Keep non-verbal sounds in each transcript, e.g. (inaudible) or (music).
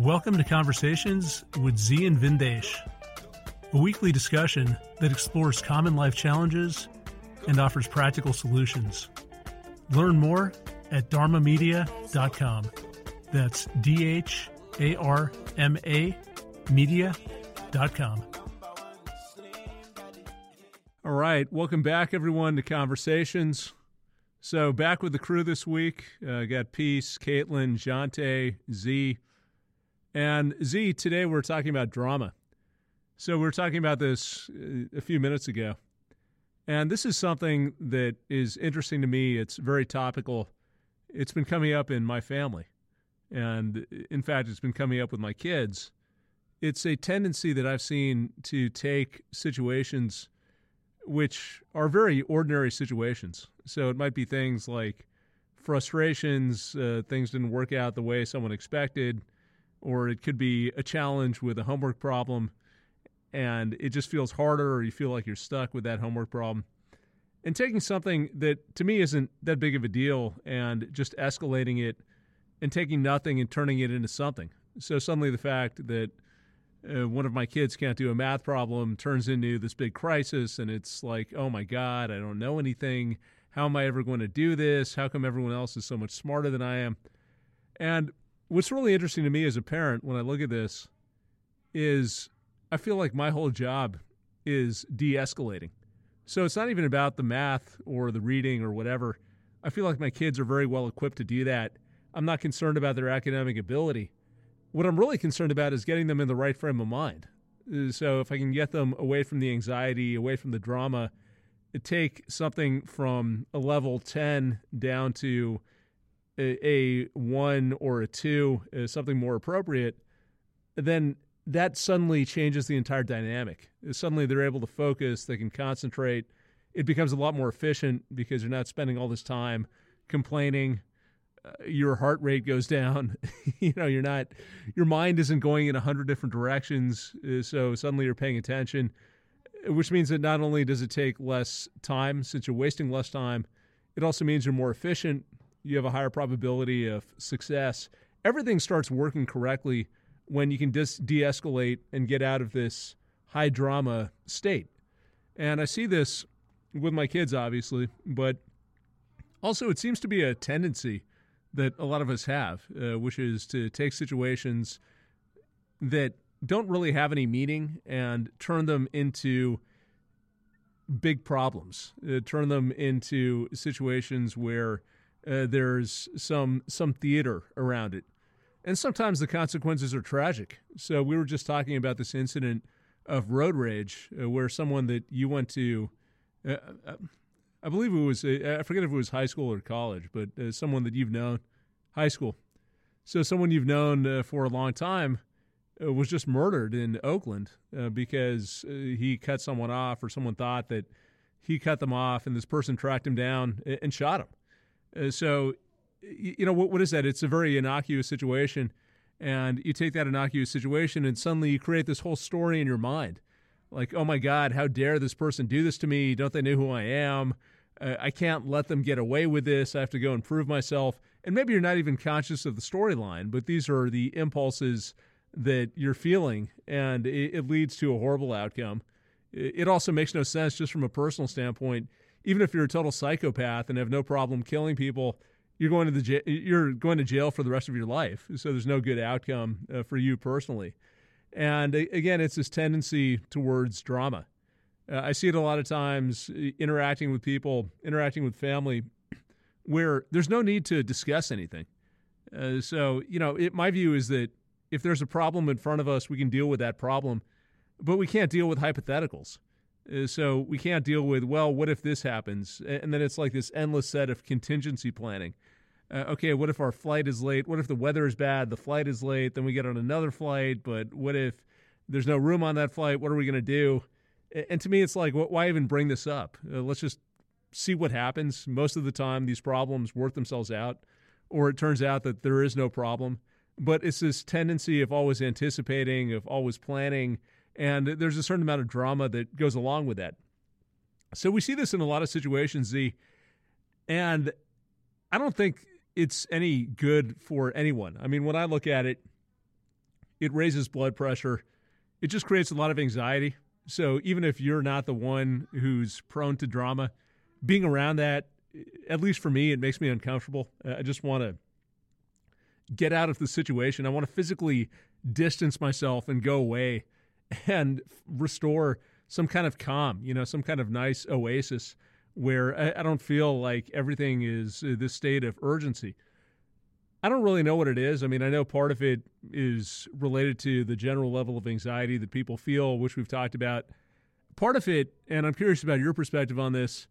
Welcome to Conversations with Zi and Vindesh, a weekly discussion that explores common life challenges and offers practical solutions. Learn more at dharmamedia.com. That's D H A R M A media.com. All right, welcome back, everyone, to Conversations. So, back with the crew this week. Uh, got Peace, Caitlin, Jante, Zi. And Zi, today we're talking about drama. So, we're talking about this uh, a few minutes ago. And this is something that is interesting to me. It's very topical. It's been coming up in my family. And in fact, it's been coming up with my kids. It's a tendency that I've seen to take situations which are very ordinary situations. So it might be things like frustrations, uh, things didn't work out the way someone expected, or it could be a challenge with a homework problem and it just feels harder or you feel like you're stuck with that homework problem. And taking something that to me isn't that big of a deal and just escalating it and taking nothing and turning it into something. So suddenly the fact that uh, one of my kids can't do a math problem turns into this big crisis and it's like oh my god i don't know anything how am i ever going to do this how come everyone else is so much smarter than i am and what's really interesting to me as a parent when i look at this is i feel like my whole job is de-escalating. So it's not even about the math or the reading or whatever. I feel like my kids are very well equipped to do that. I'm not concerned about their academic ability. What I'm really concerned about is getting them in the right frame of mind. So if I can get them away from the anxiety, away from the drama, take something from a level 10 down to a, a one or a two, uh, something more appropriate, then that suddenly changes the entire dynamic. Suddenly they're able to focus, they can concentrate. It becomes a lot more efficient because you're not spending all this time complaining, uh, your heart rate goes down. (laughs) you know, you're not, your mind isn't going in a hundred different directions. Uh, so suddenly you're paying attention, which means that not only does it take less time, since you're wasting less time, it also means you're more efficient. You have a higher probability of success. Everything starts working correctly when you can dis- de escalate and get out of this high drama state. And I see this with my kids, obviously, but also it seems to be a tendency that a lot of us have, uh, which is to take situations that don't really have any meaning and turn them into big problems, uh, turn them into situations where uh, there's some some theater around it, and sometimes the consequences are tragic. So we were just talking about this incident of road rage, uh, where someone that you went to. Uh, uh, I believe it was, I forget if it was high school or college, but uh, someone that you've known, high school. So someone you've known uh, for a long time uh, was just murdered in Oakland uh, because uh, he cut someone off or someone thought that he cut them off and this person tracked him down and shot him. Uh, so, you know, what, what is that? It's a very innocuous situation. And you take that innocuous situation and suddenly you create this whole story in your mind like, oh my God, how dare this person do this to me? Don't they know who I am? Uh, I can't let them get away with this. I have to go and prove myself. And maybe you're not even conscious of the storyline, but these are the impulses that you're feeling, and it, it leads to a horrible outcome. It, it also makes no sense just from a personal standpoint. Even if you're a total psychopath and have no problem killing people, you're going to the j- you're going to jail for the rest of your life. So there's no good outcome uh, for you personally. And again, it's this tendency towards drama. Uh, I see it a lot of times interacting with people, interacting with family, (clears throat) where there's no need to discuss anything. Uh, so, you know, it, my view is that if there's a problem in front of us, we can deal with that problem, but we can't deal with hypotheticals. Uh, so we can't deal with, well, what if this happens? And then it's like this endless set of contingency planning uh, okay, what if our flight is late? What if the weather is bad? The flight is late. Then we get on another flight, but what if there's no room on that flight? What are we going to do? And to me, it's like, why even bring this up? Uh, let's just see what happens. Most of the time, these problems work themselves out, or it turns out that there is no problem. But it's this tendency of always anticipating, of always planning, and there's a certain amount of drama that goes along with that. So we see this in a lot of situations, Zi. And I don't think it's any good for anyone. I mean, when I look at it, it raises blood pressure. It just creates a lot of anxiety. So even if you're not the one who's prone to drama, being around that, at least for me, it makes me uncomfortable. I just want to get out of the situation. I want to physically distance myself and go away and restore some kind of calm, you know, some kind of nice oasis where I, I don't feel like everything is uh, this state of urgency. I don't really know what it is. I mean, I know part of it is related to the general level of anxiety that people feel, which we've talked about. Part of it, and I'm curious about your perspective on this,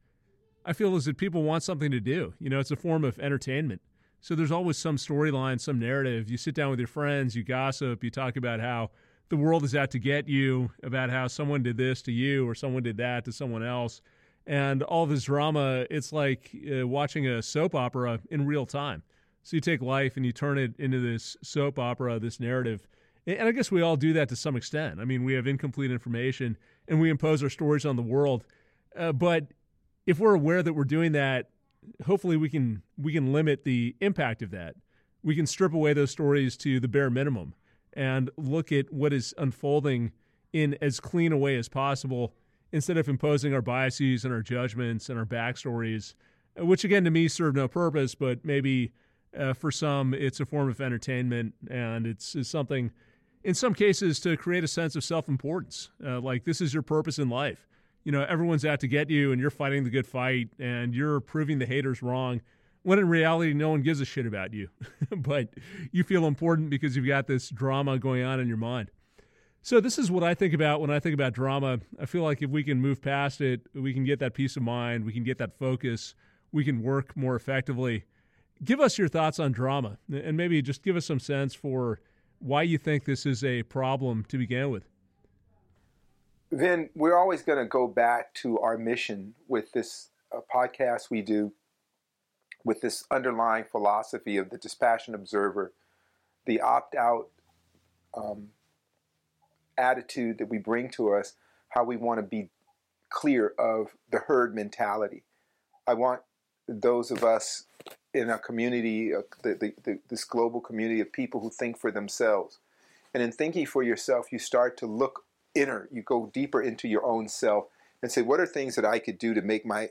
I feel is that people want something to do. You know, it's a form of entertainment. So there's always some storyline, some narrative. You sit down with your friends, you gossip, you talk about how the world is out to get you, about how someone did this to you or someone did that to someone else. And all this drama, it's like uh, watching a soap opera in real time. So you take life and you turn it into this soap opera, this narrative. And I guess we all do that to some extent. I mean, we have incomplete information and we impose our stories on the world. Uh, but if we're aware that we're doing that, hopefully we can we can limit the impact of that. We can strip away those stories to the bare minimum and look at what is unfolding in as clean a way as possible instead of imposing our biases and our judgments and our backstories, which again to me serve no purpose, but maybe uh, for some, it's a form of entertainment, and it's, it's, something, in some cases, to create a sense of self importance. Uh, like, this is your purpose in life. You know, everyone's out to get you, and you're fighting the good fight, and you're proving the haters wrong. When in reality, no one gives a shit about you, (laughs) but you feel important because you've got this drama going on in your mind. So, this is what I think about when I think about drama. I feel like if we can move past it, we can get that peace of mind, we can get that focus, we can work more effectively give us your thoughts on drama and maybe just give us some sense for why you think this is a problem to begin with. Then we're always going to go back to our mission with this uh, podcast we do, with this underlying philosophy of the dispassionate observer, the opt out um, attitude that we bring to us, how we want to be clear of the herd mentality. I want those of us in our community, uh, the, the, the, this global community of people who think for themselves. And in thinking for yourself, you start to look inner. You go deeper into your own self and say, what are things that I could do to make my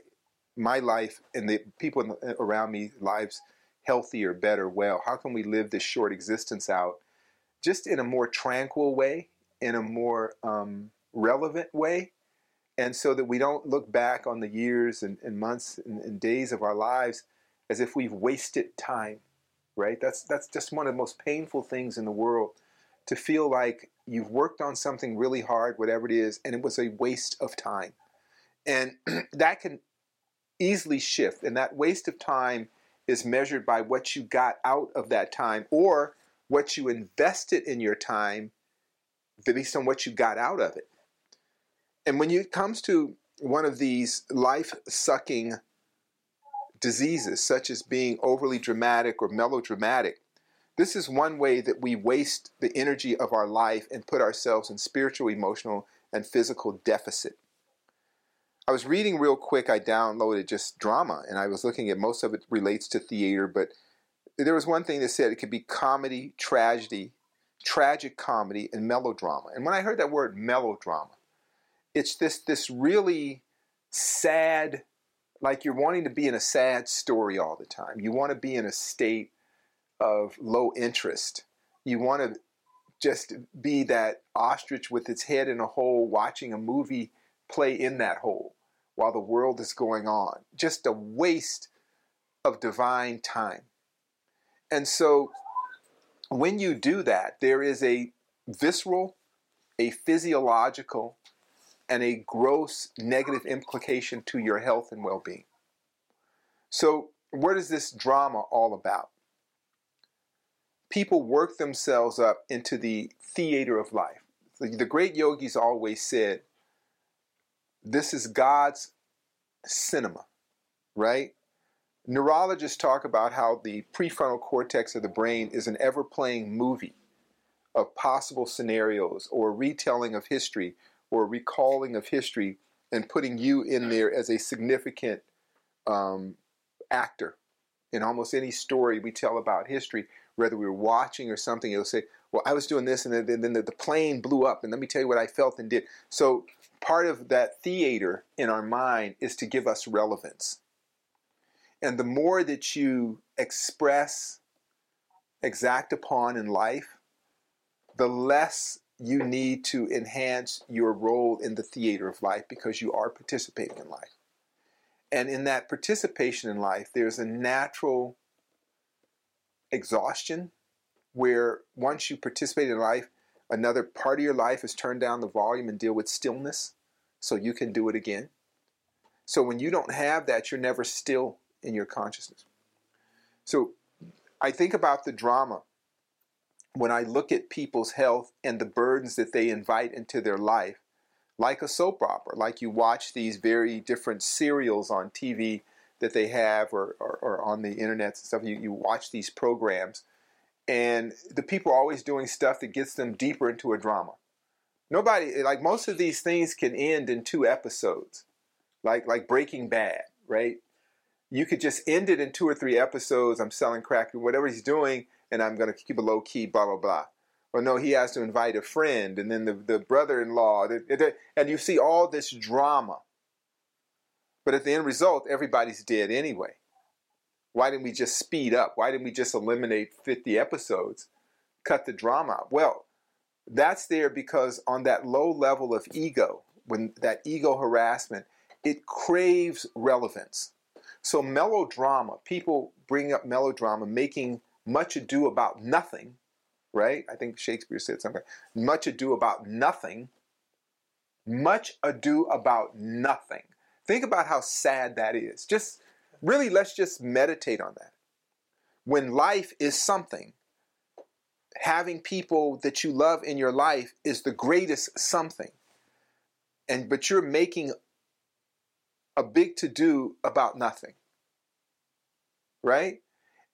my life and the people around me lives healthier, better, well? How can we live this short existence out just in a more tranquil way, in a more um, relevant way, and so that we don't look back on the years and, and months and, and days of our lives as if we've wasted time, right? That's that's just one of the most painful things in the world to feel like you've worked on something really hard, whatever it is, and it was a waste of time. And (clears throat) that can easily shift. And that waste of time is measured by what you got out of that time or what you invested in your time based on what you got out of it. And when it comes to one of these life sucking diseases, such as being overly dramatic or melodramatic. This is one way that we waste the energy of our life and put ourselves in spiritual, emotional, and physical deficit. I was reading real quick, I downloaded just drama, and I was looking at most of it relates to theater, but there was one thing that said it could be comedy, tragedy, tragic comedy, and melodrama. And when I heard that word melodrama, it's this this really sad like you're wanting to be in a sad story all the time. You want to be in a state of low interest. You want to just be that ostrich with its head in a hole watching a movie play in that hole while the world is going on. Just a waste of divine time. And so when you do that, there is a visceral, a physiological, and a gross negative implication to your health and well being. So, what is this drama all about? People work themselves up into the theater of life. The great yogis always said, This is God's cinema, right? Neurologists talk about how the prefrontal cortex of the brain is an ever playing movie of possible scenarios or retelling of history or recalling of history and putting you in there as a significant um, actor In almost any story we tell about history, whether we were watching or something, it'll say, Well, I was doing this, and then, then the, the plane blew up, and let me tell you what I felt and did. So, part of that theater in our mind is to give us relevance. And the more that you express, exact upon in life, the less you need to enhance your role in the theater of life because you are participating in life. And in that participation in life, there's a natural exhaustion where once you participate in life, another part of your life is turn down the volume and deal with stillness so you can do it again. So when you don't have that, you're never still in your consciousness. So I think about the drama when I look at people's health and the burdens that they invite into their life, like a soap opera, like you watch these very different serials on TV that they have or, or, or on the internet and stuff, you, you watch these programs, and the people are always doing stuff that gets them deeper into a drama. Nobody, like most of these things can end in two episodes, like, like Breaking Bad, right? You could just end it in two or three episodes. I'm selling crack, whatever he's doing, and I'm going to keep a low key, blah, blah, blah. Or no, he has to invite a friend, and then the, the brother in law, and you see all this drama. But at the end result, everybody's dead anyway. Why didn't we just speed up? Why didn't we just eliminate 50 episodes? Cut the drama? Well, that's there because on that low level of ego, when that ego harassment, it craves relevance. So melodrama, people bring up melodrama, making much ado about nothing, right? I think Shakespeare said something. Much ado about nothing. Much ado about nothing. Think about how sad that is. Just really, let's just meditate on that. When life is something, having people that you love in your life is the greatest something. And but you're making a big to do about nothing. Right?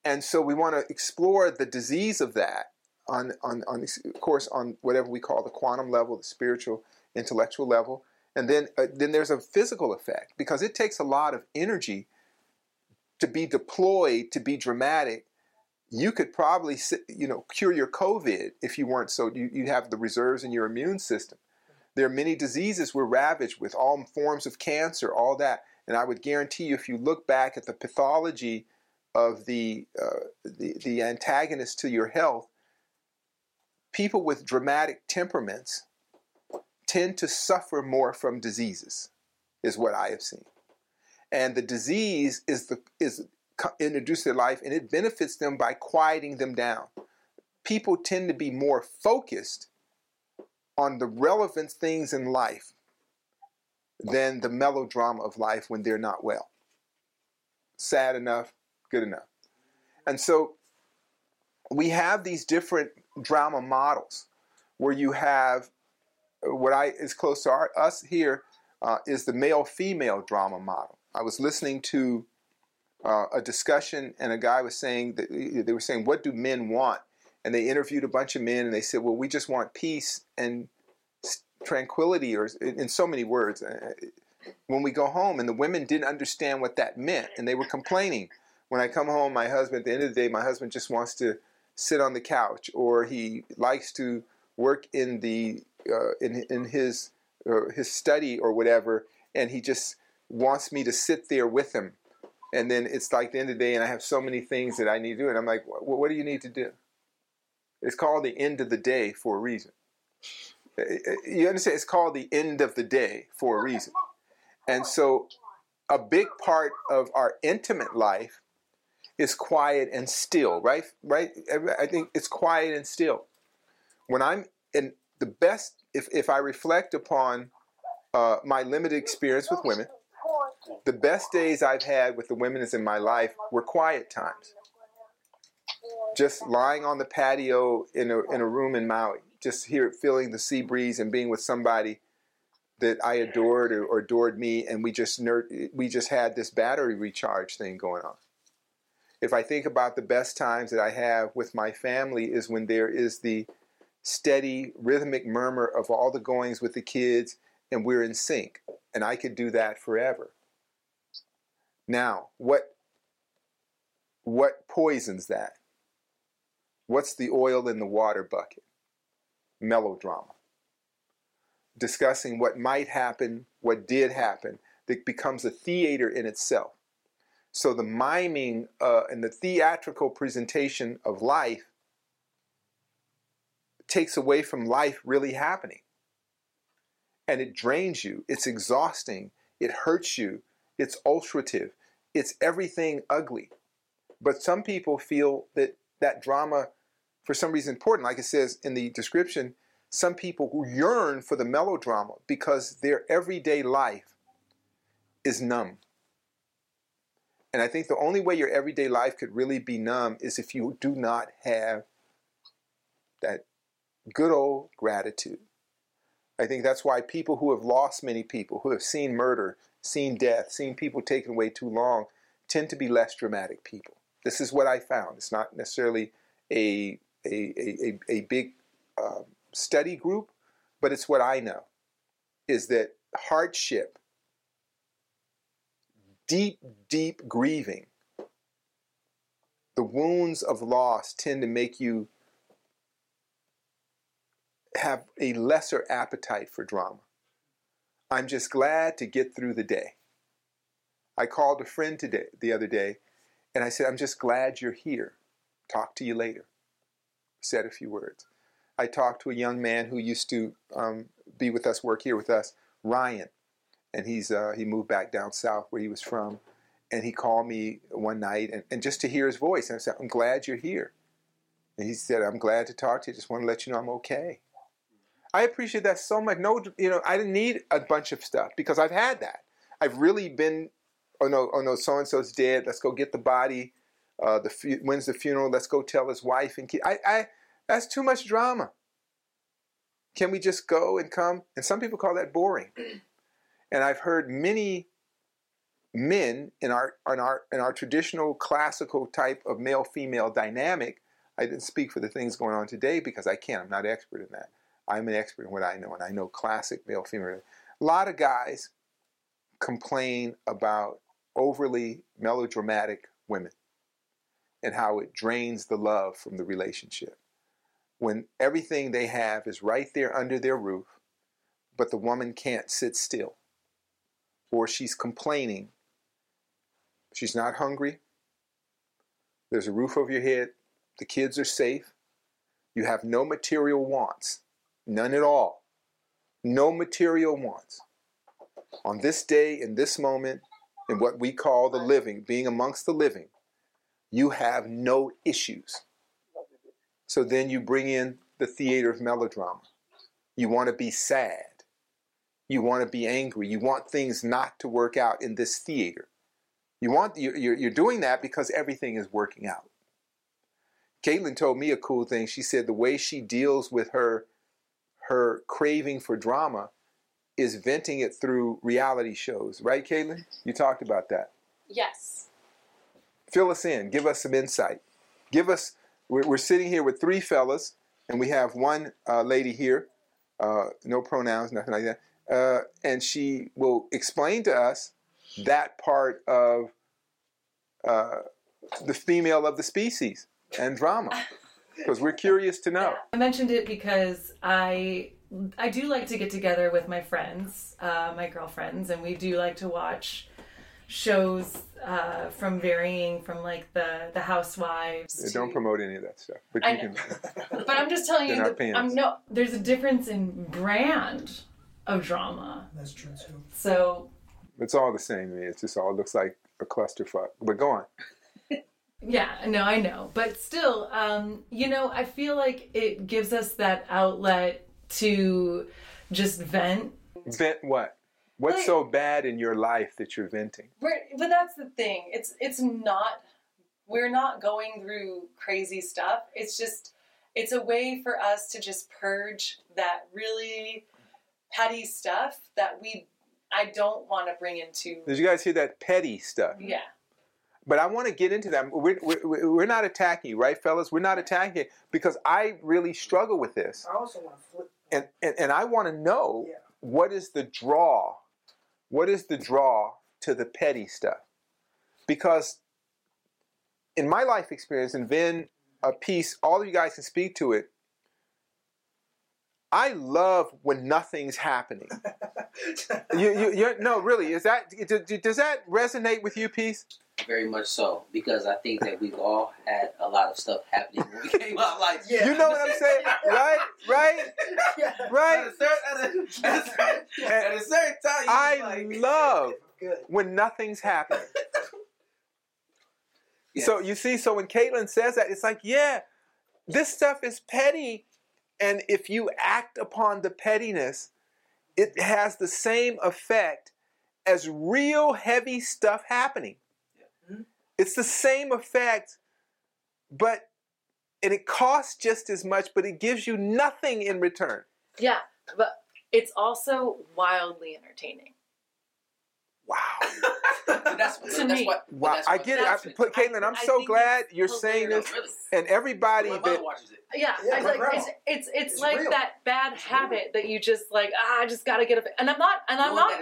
And so we want to explore the disease of that on, on, on, of course, on whatever we call the quantum level, the spiritual, intellectual level. And then, uh, then there's a physical effect because it takes a lot of energy to be deployed, to be dramatic. You could probably, you know, cure your COVID if you weren't so, you, you have the reserves in your immune system. There are many diseases we're ravaged with, all forms of cancer, all that. And I would guarantee you, if you look back at the pathology of the, uh, the, the antagonist to your health, people with dramatic temperaments tend to suffer more from diseases, is what I have seen. And the disease is the is introduced to their life, and it benefits them by quieting them down. People tend to be more focused on the relevant things in life than the melodrama of life when they're not well. Sad enough, good enough. And so we have these different drama models where you have what I is close to our, us here uh, is the male female drama model. I was listening to uh, a discussion and a guy was saying that they were saying, What do men want? And they interviewed a bunch of men and they said, Well, we just want peace and tranquility, or in so many words. Uh, when we go home, and the women didn't understand what that meant and they were complaining when I come home, my husband, at the end of the day, my husband just wants to sit on the couch or he likes to work in the uh, in, in his uh, his study or whatever, and he just wants me to sit there with him. And then it's like the end of the day, and I have so many things that I need to do, and I'm like, what, what do you need to do? It's called the end of the day for a reason. Uh, uh, you understand? It's called the end of the day for a reason. And so, a big part of our intimate life is quiet and still, right? Right? I think it's quiet and still. When I'm in the best, if, if I reflect upon uh, my limited experience with women, the best days I've had with the women is in my life were quiet times. Just lying on the patio in a, in a room in Maui, just here feeling the sea breeze and being with somebody that I adored or, or adored me, and we just we just had this battery recharge thing going on if I think about the best times that I have with my family is when there is the steady rhythmic murmur of all the goings with the kids and we're in sync. And I could do that forever. Now, what what poisons that? What's the oil in the water bucket? Melodrama. Discussing what might happen, what did happen, that becomes a theater in itself. So the miming uh, and the theatrical presentation of life takes away from life really happening. And it drains you. It's exhausting. It hurts you. It's ulcerative. It's everything ugly. But some people feel that that drama, for some reason, important. Like it says in the description, some people yearn for the melodrama because their everyday life is numb. And I think the only way your everyday life could really be numb is if you do not have that good old gratitude. I think that's why people who have lost many people, who have seen murder, seen death, seen people taken away too long, tend to be less dramatic people. This is what I found. It's not necessarily a, a, a, a big uh, study group, but it's what I know is that hardship, deep, deep grieving, the wounds of loss tend to make you have a lesser appetite for drama. I'm just glad to get through the day. I called a friend today, the other day, and I said, I'm just glad you're here. Talk to you later. Said a few words. I talked to a young man who used to um, be with us, work here with us, Ryan, and he's uh, he moved back down south where he was from, and he called me one night, and, and just to hear his voice, and I said, I'm glad you're here. And he said, I'm glad to talk to you. Just want to let you know I'm okay. I appreciate that so much. No, you know, I didn't need a bunch of stuff because I've had that. I've really been, oh no, oh no, so and so's dead. Let's go get the body. Uh, the fu- when's the funeral? Let's go tell his wife and kid. I, I, that's too much drama. Can we just go and come? And some people call that boring. (clears throat) And I've heard many men in our in our in our traditional classical type of male female dynamic. I didn't speak for the things going on today because I can't. I'm not expert in that. I'm an expert in what I know, and I know classic male female. A lot of guys complain about overly melodramatic women and how it drains the love from the relationship. When everything they have is right there under their roof, but the woman can't sit still, or she's complaining, she's not hungry, there's a roof over your head, the kids are safe, you have no material wants, none at all, no material wants. On this day, in this moment, in what we call the living, being amongst the living, you have no issues. So then you bring in the theater of melodrama. You want to be sad. You want to be angry. You want things not to work out in this theater. You want you're, you're doing that because everything is working out. Caitlin told me a cool thing. She said the way she deals with her her craving for drama is venting it through reality shows, right, Caitlin? You talked about that. Yes. Fill us in. Give us some insight. Give us. We're, we're sitting here with three fellas, and we have one uh, lady here. Uh, no pronouns, nothing like that. Uh, and she will explain to us that part of uh, the female of the species and drama, (laughs) because we're curious to know. I mentioned it because I I do like to get together with my friends, uh, my girlfriends, and we do like to watch shows uh, from varying from like the the housewives. Yeah, don't to- promote any of that stuff. But you can. (laughs) But I'm just telling you, not that I'm no. There's a difference in brand of drama. That's true too. So It's all the same to me. It just all looks like a clusterfuck. But go on. Yeah, no, I know. But still, um, you know, I feel like it gives us that outlet to just vent. Vent what? What's Like- so bad in your life that you're venting? But that's the thing. It's it's not we're not going through crazy stuff. It's just it's a way for us to just purge that really petty stuff that we I don't want to bring into Did you guys hear that petty stuff? yeah. But I want to get into that. We're, we're, we're not attacking you, right, fellas? We're not attacking you because I really struggle with this. I also want to flip. And, and, and I want to know Yeah. what is the draw? What is the draw to the petty stuff? Because in my life experience, and Vin, a Peace, all of you guys can speak to it. I love when nothing's happening. (laughs) you, you, no, really, is that does that resonate with you, Peace? Very much so, because I think that we've all had a lot of stuff happening when we (laughs) came out. Like, yeah. you know what I'm saying, (laughs) right? Right? Yeah. Right? At a certain, at a, at a certain time, I like, (laughs) love when nothing's happening. yes. So you see, so when Caitlin says that, it's like, yeah, this stuff is petty, and if you act upon the pettiness, it has the same effect as real heavy stuff happening. It's the same effect, but and it costs just as much, but it gives you nothing in return. Yeah, but it's also wildly entertaining. Wow. (laughs) that's, to that's me. what. Wow, that's I get it. I, put Caitlin, I'm I so glad you're saying this, really. and everybody My that watches it. Yeah, yeah like, it's it's, it's, it's like real. that bad it's habit real. that you just like ah, I just gotta get a. And I'm not, and I'm not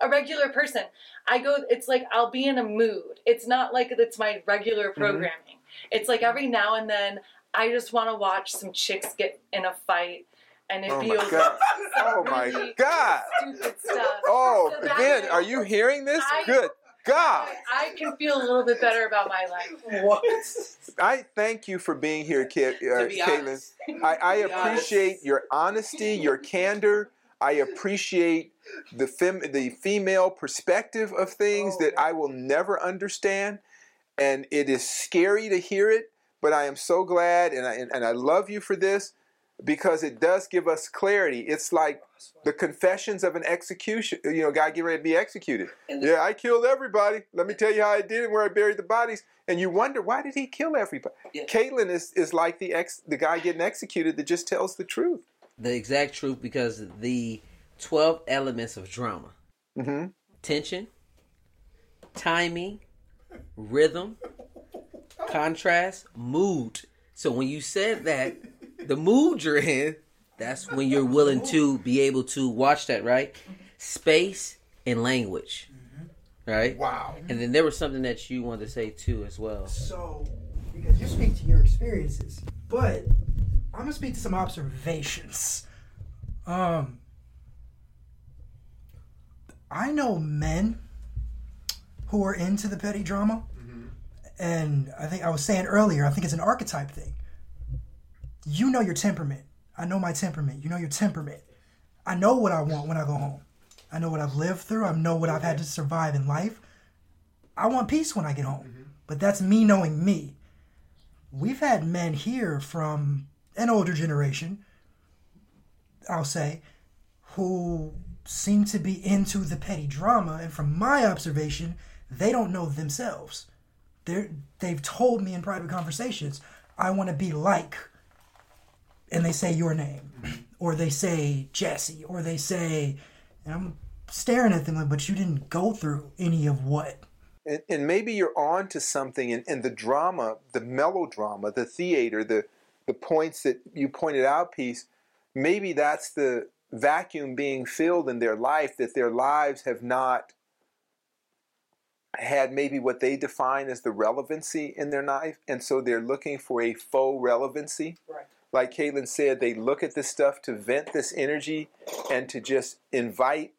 a regular person. I go, it's like I'll be in a mood. It's not like it's my regular mm-hmm. programming. Mm-hmm. It's like every now and then I just want to watch some chicks get in a fight. And it oh feels my god! oh my really god! Stupid stuff. Oh, so Ben, are you hearing this? I, Good God! I, I, can feel a little bit better about my life. What? I thank you for being here, Kit, uh, Caitlin. I, I appreciate honest. your honesty, your candor. I appreciate the fem- the female perspective of things oh, that I will never understand, and it is scary to hear it. But I am so glad, and I and, and I love you for this because it does give us clarity. It's like the confessions of an execution. You know, guy getting ready to be executed. Yeah, I killed everybody. Let me tell you how I did it, where I buried the bodies. And you wonder why did he kill everybody? Yeah. Caitlin is, is like the ex the guy getting executed that just tells the truth. The exact truth because the 12 elements of drama mm-hmm. tension, timing, rhythm, contrast, mood. So when you said that, the mood you're in, that's when you're willing to be able to watch that, right? Space and language. Right? Wow. And then there was something that you wanted to say too as well. So, because you speak to your experiences, but I'm gonna speak to some observations. Um, I know men who are into the petty drama, mm-hmm. and I think I was saying earlier, I think it's an archetype thing. You know your temperament. I know my temperament. You know your temperament. I know what I want when I go home. I know what I've lived through. I know what I've had to survive in life. I want peace when I get home. Mm-hmm. But that's me knowing me. We've had men here from an older generation, I'll say, who seem to be into the petty drama, and from my observation, they don't know themselves. They're, they've told me in private conversations, I want to be like, and they say your name, (clears throat) or they say Jesse, or they say, and I'm staring at them like, but you didn't go through any of what. And, and maybe you're on to something, and, and the drama, the melodrama, the theater, the the points that you pointed out, Peace. Maybe that's the vacuum being filled in their life that their lives have not had maybe what they define as the relevancy in their life, and so they're looking for a faux relevancy. Right. Like Caitlin said, they look at this stuff to vent this energy and to just invite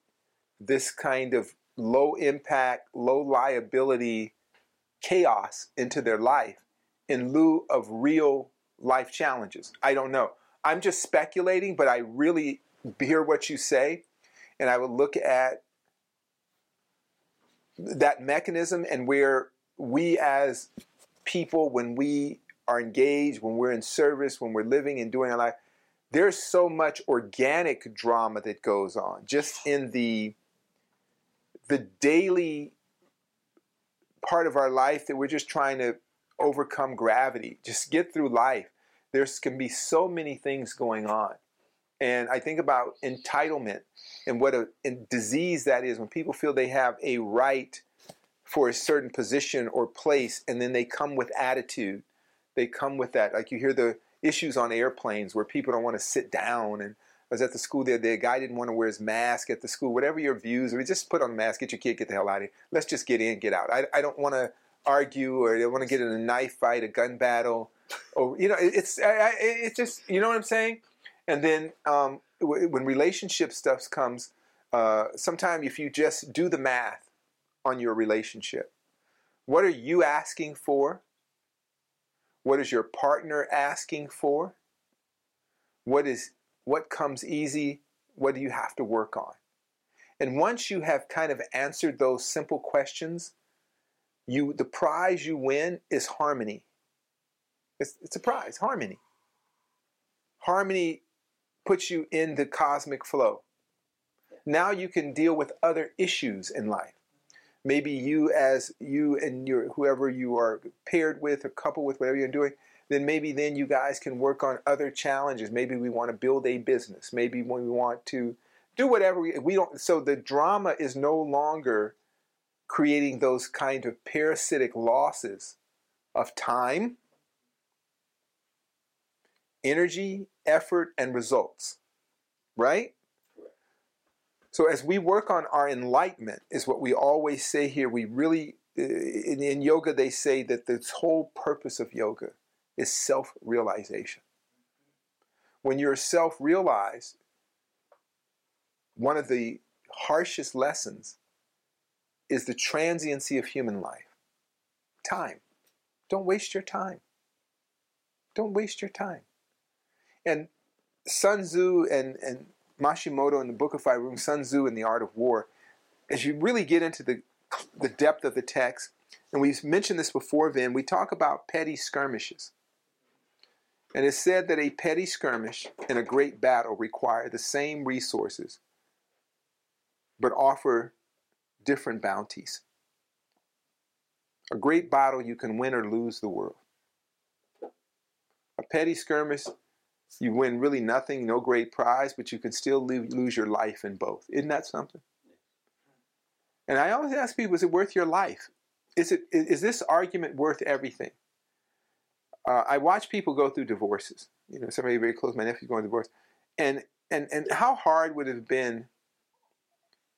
this kind of low impact, low liability chaos into their life in lieu of real life challenges. I don't know. I'm just speculating, but I really hear what you say, and I would look at that mechanism and where we as people, when we are engaged, when we're in service, when we're living and doing our life, there's so much organic drama that goes on just in the the daily part of our life that we're just trying to overcome gravity, just get through life. There's can be so many things going on. And I think about entitlement and what a, a disease that is when people feel they have a right for a certain position or place and then they come with attitude. They come with that. Like you hear the issues on airplanes where people don't want to sit down and I was at the school there, the guy didn't want to wear his mask at the school. Whatever your views, or just put on a mask, get your kid, get the hell out of here. Let's just get in, get out. I, I don't want to argue or they want to get in a knife fight, a gun battle, or you know, it's I, I, it's just you know what I'm saying. And then um, w- when relationship stuff comes, uh, sometimes if you just do the math on your relationship, what are you asking for? What is your partner asking for? What is what comes easy? What do you have to work on? And once you have kind of answered those simple questions, you the prize you win is harmony. It's, it's a prize, harmony. Harmony puts you in the cosmic flow. Now you can deal with other issues in life. Maybe you, as you and your whoever you are paired with or coupled with, whatever you're doing, then maybe then you guys can work on other challenges. Maybe we want to build a business. Maybe when we want to do whatever we, we don't. So the drama is no longer creating those kind of parasitic losses of time, energy, effort, and results. Right? So as we work on our enlightenment, is what we always say here. We really, in, in yoga, they say that the whole purpose of yoga is self-realization. When you're self-realized, one of the harshest lessons is the transiency of human life. Time. Don't waste your time. Don't waste your time. And Sun Tzu and, and Mashimoto in the Book of Five Rooms, Sun Tzu in the Art of War, as you really get into the, the depth of the text, and we've mentioned this before, Vin, we talk about petty skirmishes. And it's said that a petty skirmish and a great battle require the same resources, but offer different bounties. A great battle, you can win or lose the world. A petty skirmish, you win really nothing, no great prize, but you can still lose your life in both. Isn't that something? And I always ask people, is it worth your life? Is, it, is this argument worth everything? Uh, I watch people go through divorces. You know, somebody very close, my nephew's going through divorce. And, and, and how hard would it have been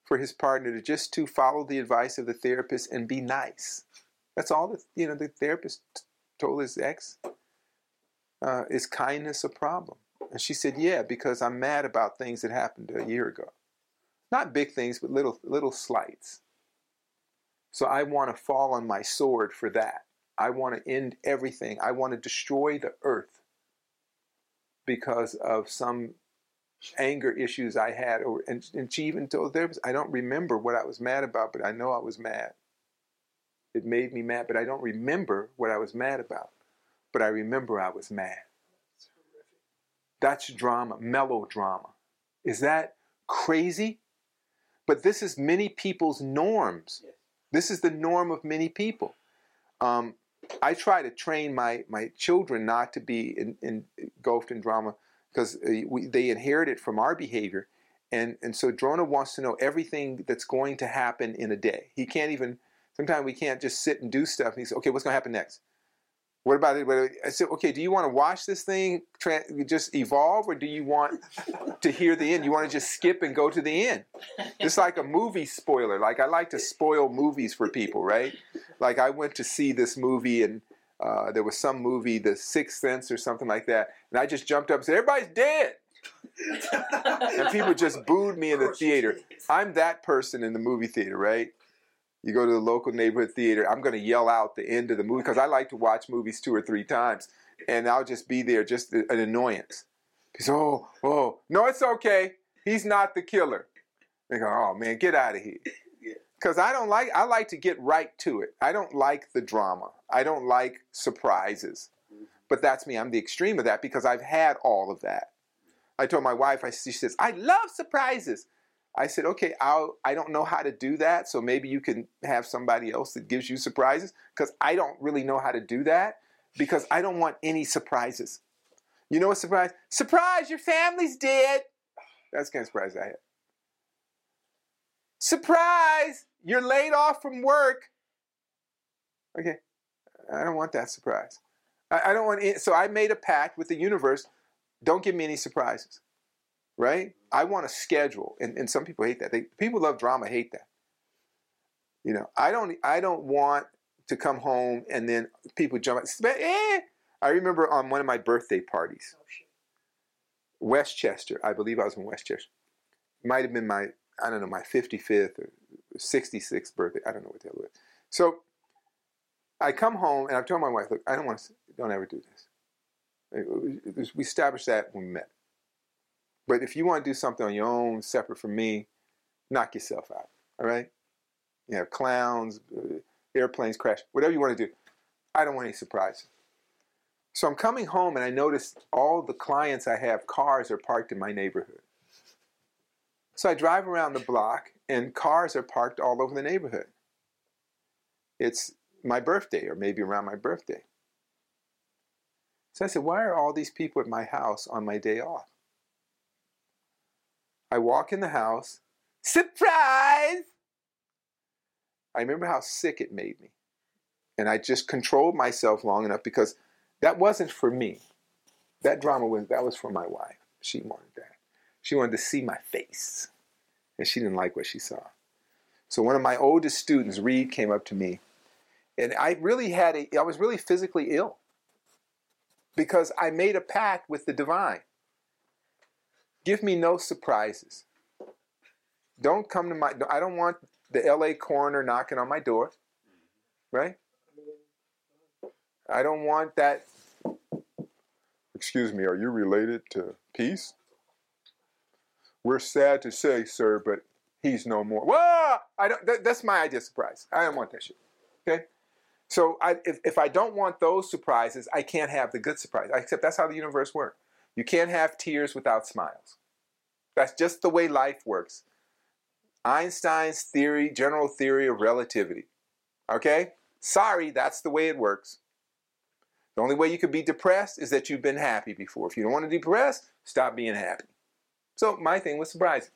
for his partner to just to follow the advice of the therapist and be nice? That's all that, you know, the therapist told his ex. Uh, is kindness a problem? And she said, yeah, because I'm mad about things that happened a year ago. Not big things, but little, little slights. So I want to fall on my sword for that. I want to end everything. I want to destroy the earth because of some anger issues I had. Or, and, and she even told the therapist, I don't remember what I was mad about, but I know I was mad. It made me mad, but I don't remember what I was mad about. But I remember I was mad. That's drama, melodrama. Is that crazy? But this is many people's norms. This is the norm of many people. Um, I try to train my, my children not to be in, in, engulfed in drama because uh, they inherit it from our behavior. And, and so Drona wants to know everything that's going to happen in a day. He can't even, sometimes we can't just sit and do stuff. And he says, okay, what's going to happen next? What about it? I said, okay, do you want to watch this thing just evolve or do you want (laughs) to hear the end? You want to just skip and go to the end? It's like a movie spoiler. Like I like to spoil movies for people, right? Like I went to see this movie and uh, there was some movie, The Sixth Sense or something like that, and I just jumped up and said, everybody's dead. and people just (laughs) booed me in the theater. I'm that person in the movie theater, right? You go to the local neighborhood theater, I'm going to yell out the end of the movie because I like to watch movies two or three times, and I'll just be there, just an annoyance. Because, oh, oh, no, it's okay. He's not the killer. They go, oh man, get out of here. Because I don't like, I like to get right to it. I don't like the drama. I don't like surprises. Mm-hmm. But that's me. I'm the extreme of that because I've had all of that. I told my wife, I, she says, I love surprises. I said, okay, I'll, I don't know how to do that, so maybe you can have somebody else that gives you surprises because I don't really know how to do that because I don't want any surprises. You know what surprise? Surprise, your family's dead. That's the kind of surprise I had. Surprise, you're laid off from work. Okay, I don't want that surprise. I, I don't want any, so I made a pact with the universe. Don't give me any surprises right? I want a schedule, and, and some people hate that. They, people love drama, hate that. You know, I don't. I don't want to come home and then people jump. Eh! I remember on one of my birthday parties, Westchester. I believe I was in Westchester. Might have been my I don't know my 55th or 66th birthday. I don't know what the hell it was. So I come home and I've told my wife, look, I don't want to. Don't ever do this. We established that when we met. But if you want to do something on your own, separate from me, knock yourself out. All right? You have clowns, uh, airplanes crash, whatever you want to do. I don't want any surprises. So I'm coming home and I notice all the clients I have, cars are parked in my neighborhood. So I drive around the block and cars are parked all over the neighborhood. It's my birthday or maybe around my birthday. So I said, Why are all these people at my house on my day off? I walk in the house, surprise! I remember how sick it made me. And I just controlled myself long enough because that wasn't for me. That drama was that was for my wife. She wanted that. She wanted to see my face. And she didn't like what she saw. So one of my oldest students, Reed, came up to me. And I really had a I was really physically ill. Because I made a pact with the divine. Give me no surprises. Don't come to my I don't want the LA coroner knocking on my door. Right? I don't want that. Excuse me, are you related to Peace? We're sad to say, sir, but he's no more. Whoa! I don't, that, that's my idea of surprise. I don't want that shit. Okay? So I, if, if I don't want those surprises, I can't have the good surprise. Except that's how the universe works. You can't have tears without smiles. That's just the way life works. Einstein's theory, general theory of relativity. Okay? Sorry, that's the way it works. The only way you could be depressed is that you've been happy before. If you don't want to be depressed, stop being happy. So my thing was surprising.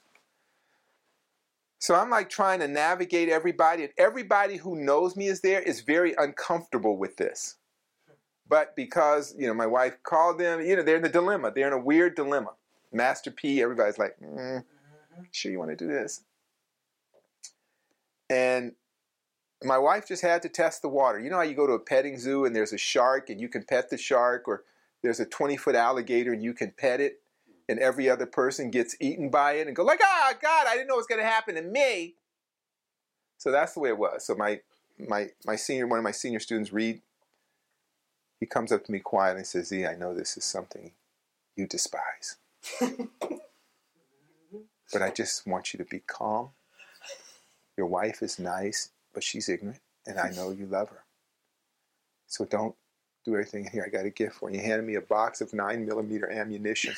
So I'm like trying to navigate everybody, and everybody who knows me is there is very uncomfortable with this. But because, you know, my wife called them, you know, they're in the dilemma. They're in a weird dilemma. Master P, everybody's like, mm, sure you want to do this? And my wife just had to test the water. You know how you go to a petting zoo and there's a shark and you can pet the shark, or there's a 20 foot alligator and you can pet it, and every other person gets eaten by it and go like, ah, God, I didn't know it was going to happen to me. So that's the way it was. So my my my senior, one of my senior students, Reed, he comes up to me quietly and says, Zi, I know this is something you despise. but I just want you to be calm. Your wife is nice but she's ignorant, and I know you love her. So don't do everything here. I got a gift for you. He handed me a box of nine millimeter ammunition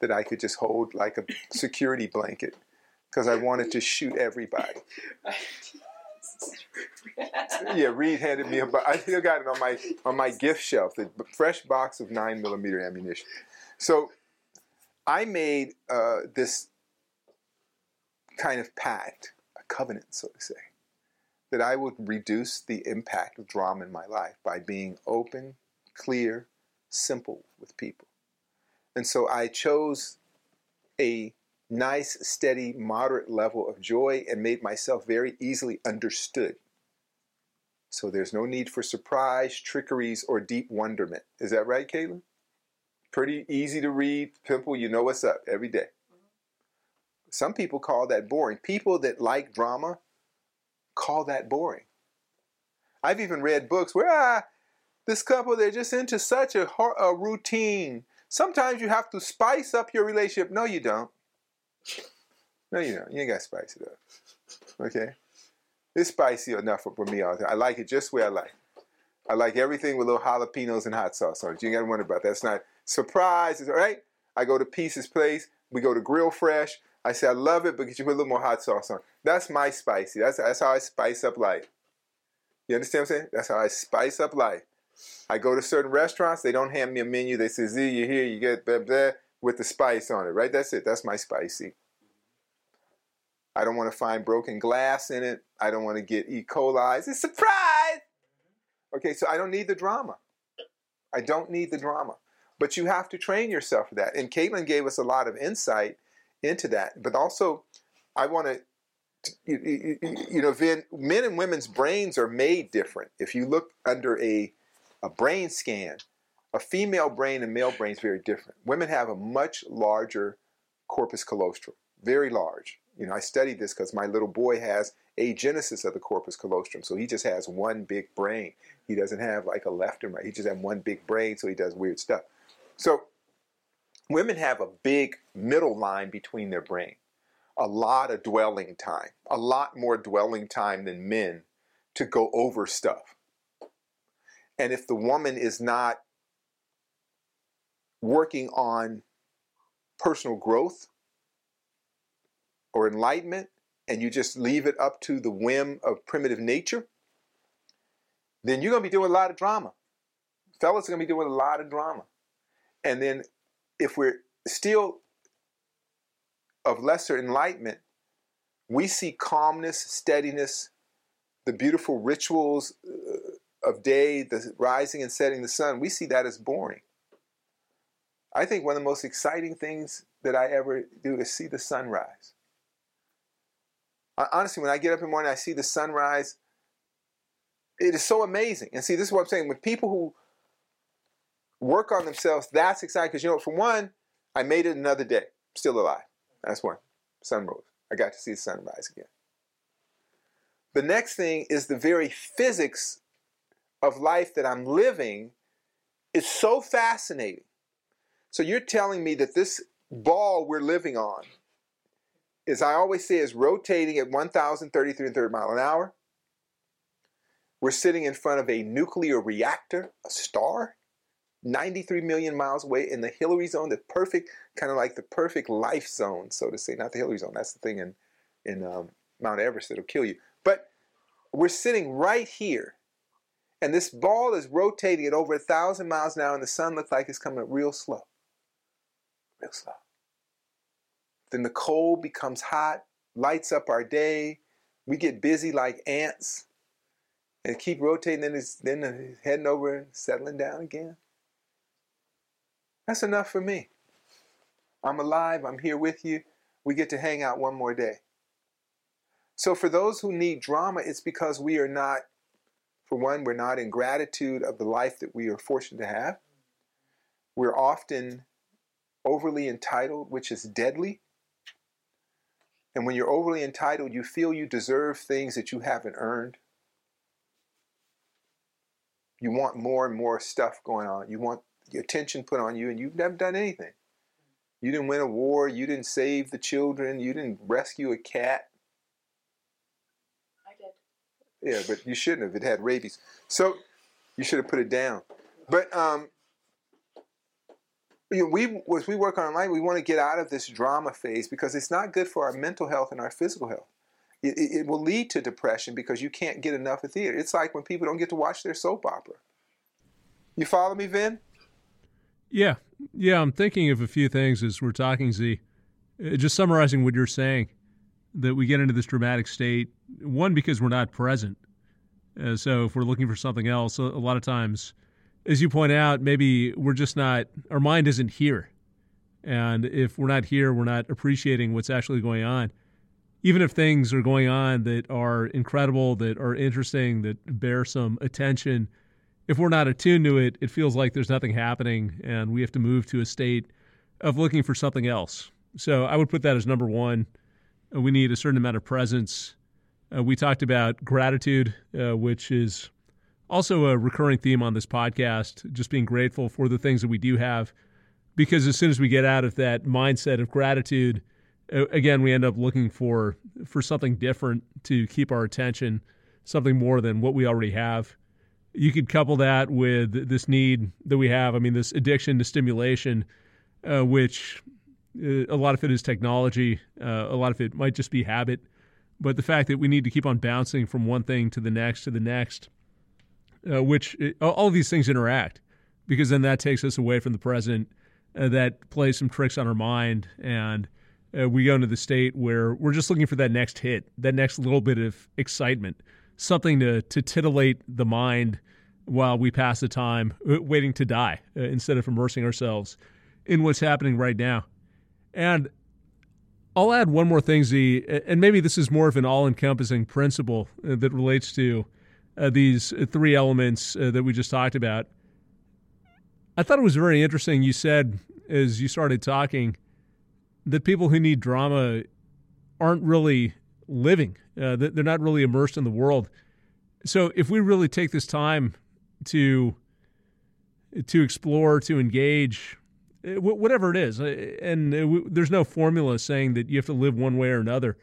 that I could just hold like a security blanket because I wanted to shoot everybody. yeah, Reed handed me a box. I still got it on my on my gift shelf, the fresh box of nine millimeter ammunition. So I made uh, this kind of pact, a covenant, so to say, that I would reduce the impact of drama in my life by being open, clear, simple with people. And so I chose a nice, steady, moderate level of joy and made myself very easily understood. So there's no need for surprise, trickeries, or deep wonderment. Is that right, Caitlin? Pretty easy to read. Pimple, you know what's up every day. Some people call that boring. People that like drama call that boring. I've even read books where ah, this couple they're just into such a, a routine. Sometimes you have to spice up your relationship. No, you don't. No, you don't. You ain't got to spice it up. Okay? It's spicy enough for me. I like it just the way I like it. I like everything with little jalapenos and hot sauce on it. You ain't got to worry about that. It's not surprise. All right? I go to Peace's Place. We go to Grill Fresh. I say I love it, but get you put a little more hot sauce on. That's my spicy. That's that's how I spice up life. You understand what I'm saying? That's how I spice up life. I go to certain restaurants, they don't hand me a menu. They say, Zi, you're here, you get blah, blah, with the spice on it, right? That's it. That's my spicy. I don't want to find broken glass in it. I don't want to get E. coli. It's a surprise! Okay, so I don't need the drama. I don't need the drama. But you have to train yourself for that. And Caitlin gave us a lot of insight into that. But also, I want to you, you, you know, Vin, men and women's brains are made different. If you look under a a brain scan, a female brain and male brain is very different. Women have a much larger corpus callosum, very large. You know, I studied this because my little boy has agenesis of the corpus callosum, so he just has one big brain. He doesn't have like a left and right. He just has one big brain, so he does weird stuff. So women have a big middle line between their brain, a lot of dwelling time, a lot more dwelling time than men to go over stuff. And if the woman is not working on personal growth or enlightenment, and you just leave it up to the whim of primitive nature, then you're going to be doing a lot of drama. Fellas are going to be doing a lot of drama. And then if we're still of lesser enlightenment, we see calmness, steadiness, the beautiful rituals of day, the rising and setting the sun. We see that as boring. I think one of the most exciting things that I ever do is see the sunrise. Honestly, when I get up in the morning, I see the sunrise. It is so amazing. And see, this is what I'm saying. With people who work on themselves, that's exciting. Because, you know, for one, I made it another day. Still alive. That's one. Sun rose. I got to see the sunrise again. The next thing is the very physics of life that I'm living is so fascinating. So you're telling me that this ball we're living on is, I always say, is rotating at 1,033 and third mile an hour. We're sitting in front of a nuclear reactor, a star, 93 million miles away in the Hillary zone, the perfect, kind of like the perfect life zone, so to say. Not the Hillary zone, that's the thing in, in um, Mount Everest that'll kill you. But we're sitting right here, and this ball is rotating at over a thousand miles an hour, and the sun looks like it's coming up real slow. Real slow. Then the cold becomes hot, lights up our day. We get busy like ants and keep rotating, then it's then heading over and settling down again. That's enough for me. I'm alive, I'm here with you. We get to hang out one more day. So, for those who need drama, it's because we are not, for one, we're not in gratitude of the life that we are fortunate to have. We're often overly entitled, which is deadly. And when you're overly entitled, you feel you deserve things that you haven't earned. You want more and more stuff going on. You want attention put on you and you've never done anything. You didn't win a war, you didn't save the children, you didn't rescue a cat. Yeah, but you shouldn't have. It had rabies. So you should have put it down. But um, you know, we as we work on life, we want to get out of this drama phase because it's not good for our mental health and our physical health. It, it, it will lead to depression because you can't get enough of theater. It's like when people don't get to watch their soap opera. You follow me, Vin? Yeah, yeah. I'm thinking of a few things as we're talking, Zi. Uh, just summarizing what you're saying, that we get into this dramatic state. One, because we're not present. Uh, so if we're looking for something else, a, a lot of times, as you point out, maybe we're just not. Our mind isn't here, and if we're not here, we're not appreciating what's actually going on. Even if things are going on that are incredible, that are interesting, that bear some attention if we're not attuned to it, it feels like there's nothing happening and we have to move to a state of looking for something else. So I would put that as number one. Uh, we need a certain amount of presence. Uh, we talked about gratitude, uh, which is also a recurring theme on this podcast, just being grateful for the things that we do have. Because as soon as we get out of that mindset of gratitude, uh, again, we end up looking for, for something different to keep our attention, something more than what we already have you could couple that with this need that we have. I mean, this addiction to stimulation, uh, which a lot of it is technology, uh, a lot of it might just be habit. But the fact that we need to keep on bouncing from one thing to the next to the next, uh, which uh, all of these things interact, because then that takes us away from the present. Uh, that plays some tricks on our mind, and we go into the state where we're just looking for that next hit, that next little bit of excitement something to to titillate the mind while we pass the time uh, waiting to die uh, instead of immersing ourselves in what's happening right now. And I'll add one more thing, Zi, and maybe this is more of an all-encompassing principle uh, that relates to uh, these three elements uh, that we just talked about. I thought it was very interesting. You said as you started talking that people who need drama aren't really living; uh, they're not really immersed in the world. So, if we really take this time to to explore, to engage, whatever it is. Uh, and uh, there's no formula saying that you have to live one way or another,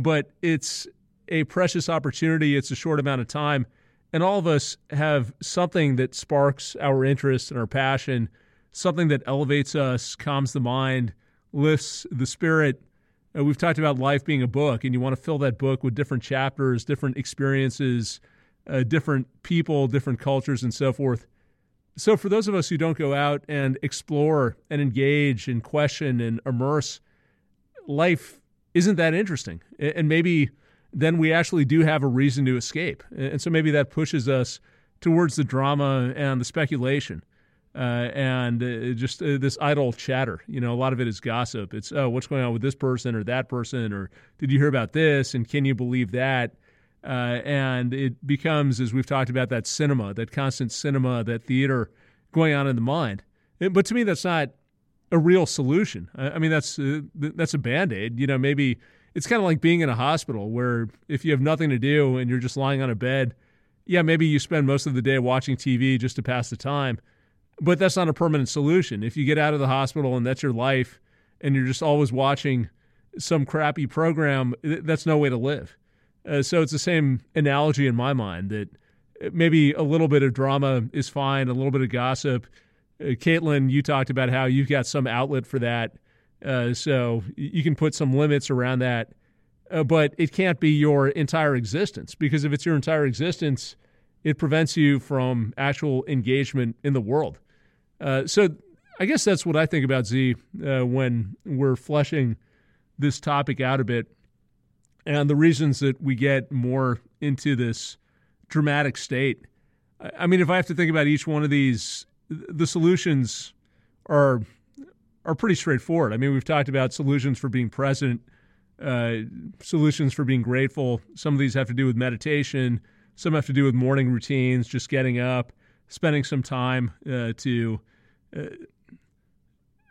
but it's a precious opportunity. It's a short amount of time. And all of us have something that sparks our interest and our passion, something that elevates us, calms the mind, lifts the spirit. we've talked about life being a book, and you want to fill that book with different chapters, different experiences, uh, different people, different cultures, and so forth. So, for those of us who don't go out and explore and engage and question and immerse, life isn't that interesting. And maybe then we actually do have a reason to escape. And so maybe that pushes us towards the drama and the speculation uh, and uh, just uh, this idle chatter. You know, a lot of it is gossip. It's, oh, what's going on with this person or that person? Or did you hear about this? And can you believe that? Uh, and it becomes, as we've talked about, that cinema, that constant cinema, that theater going on in the mind. But to me, that's not a real solution. I mean, that's uh, that's a band aid. You know, maybe it's kind of like being in a hospital where if you have nothing to do and you're just lying on a bed, yeah, maybe you spend most of the day watching TV just to pass the time. But that's not a permanent solution. If you get out of the hospital and that's your life, and you're just always watching some crappy program, that's no way to live. Uh, so it's the same analogy in my mind that maybe a little bit of drama is fine, a little bit of gossip. Uh, Caitlin, you talked about how you've got some outlet for that. Uh, so you can put some limits around that. Uh, but it can't be your entire existence because if it's your entire existence, it prevents you from actual engagement in the world. Uh, so I guess that's what I think about Zi uh, when we're fleshing this topic out a bit and the reasons that we get more into this dramatic state. I mean, if I have to think about each one of these, the solutions are are pretty straightforward. I mean, we've talked about solutions for being present, uh, solutions for being grateful. Some of these have to do with meditation. Some have to do with morning routines, just getting up, spending some time uh, to, uh,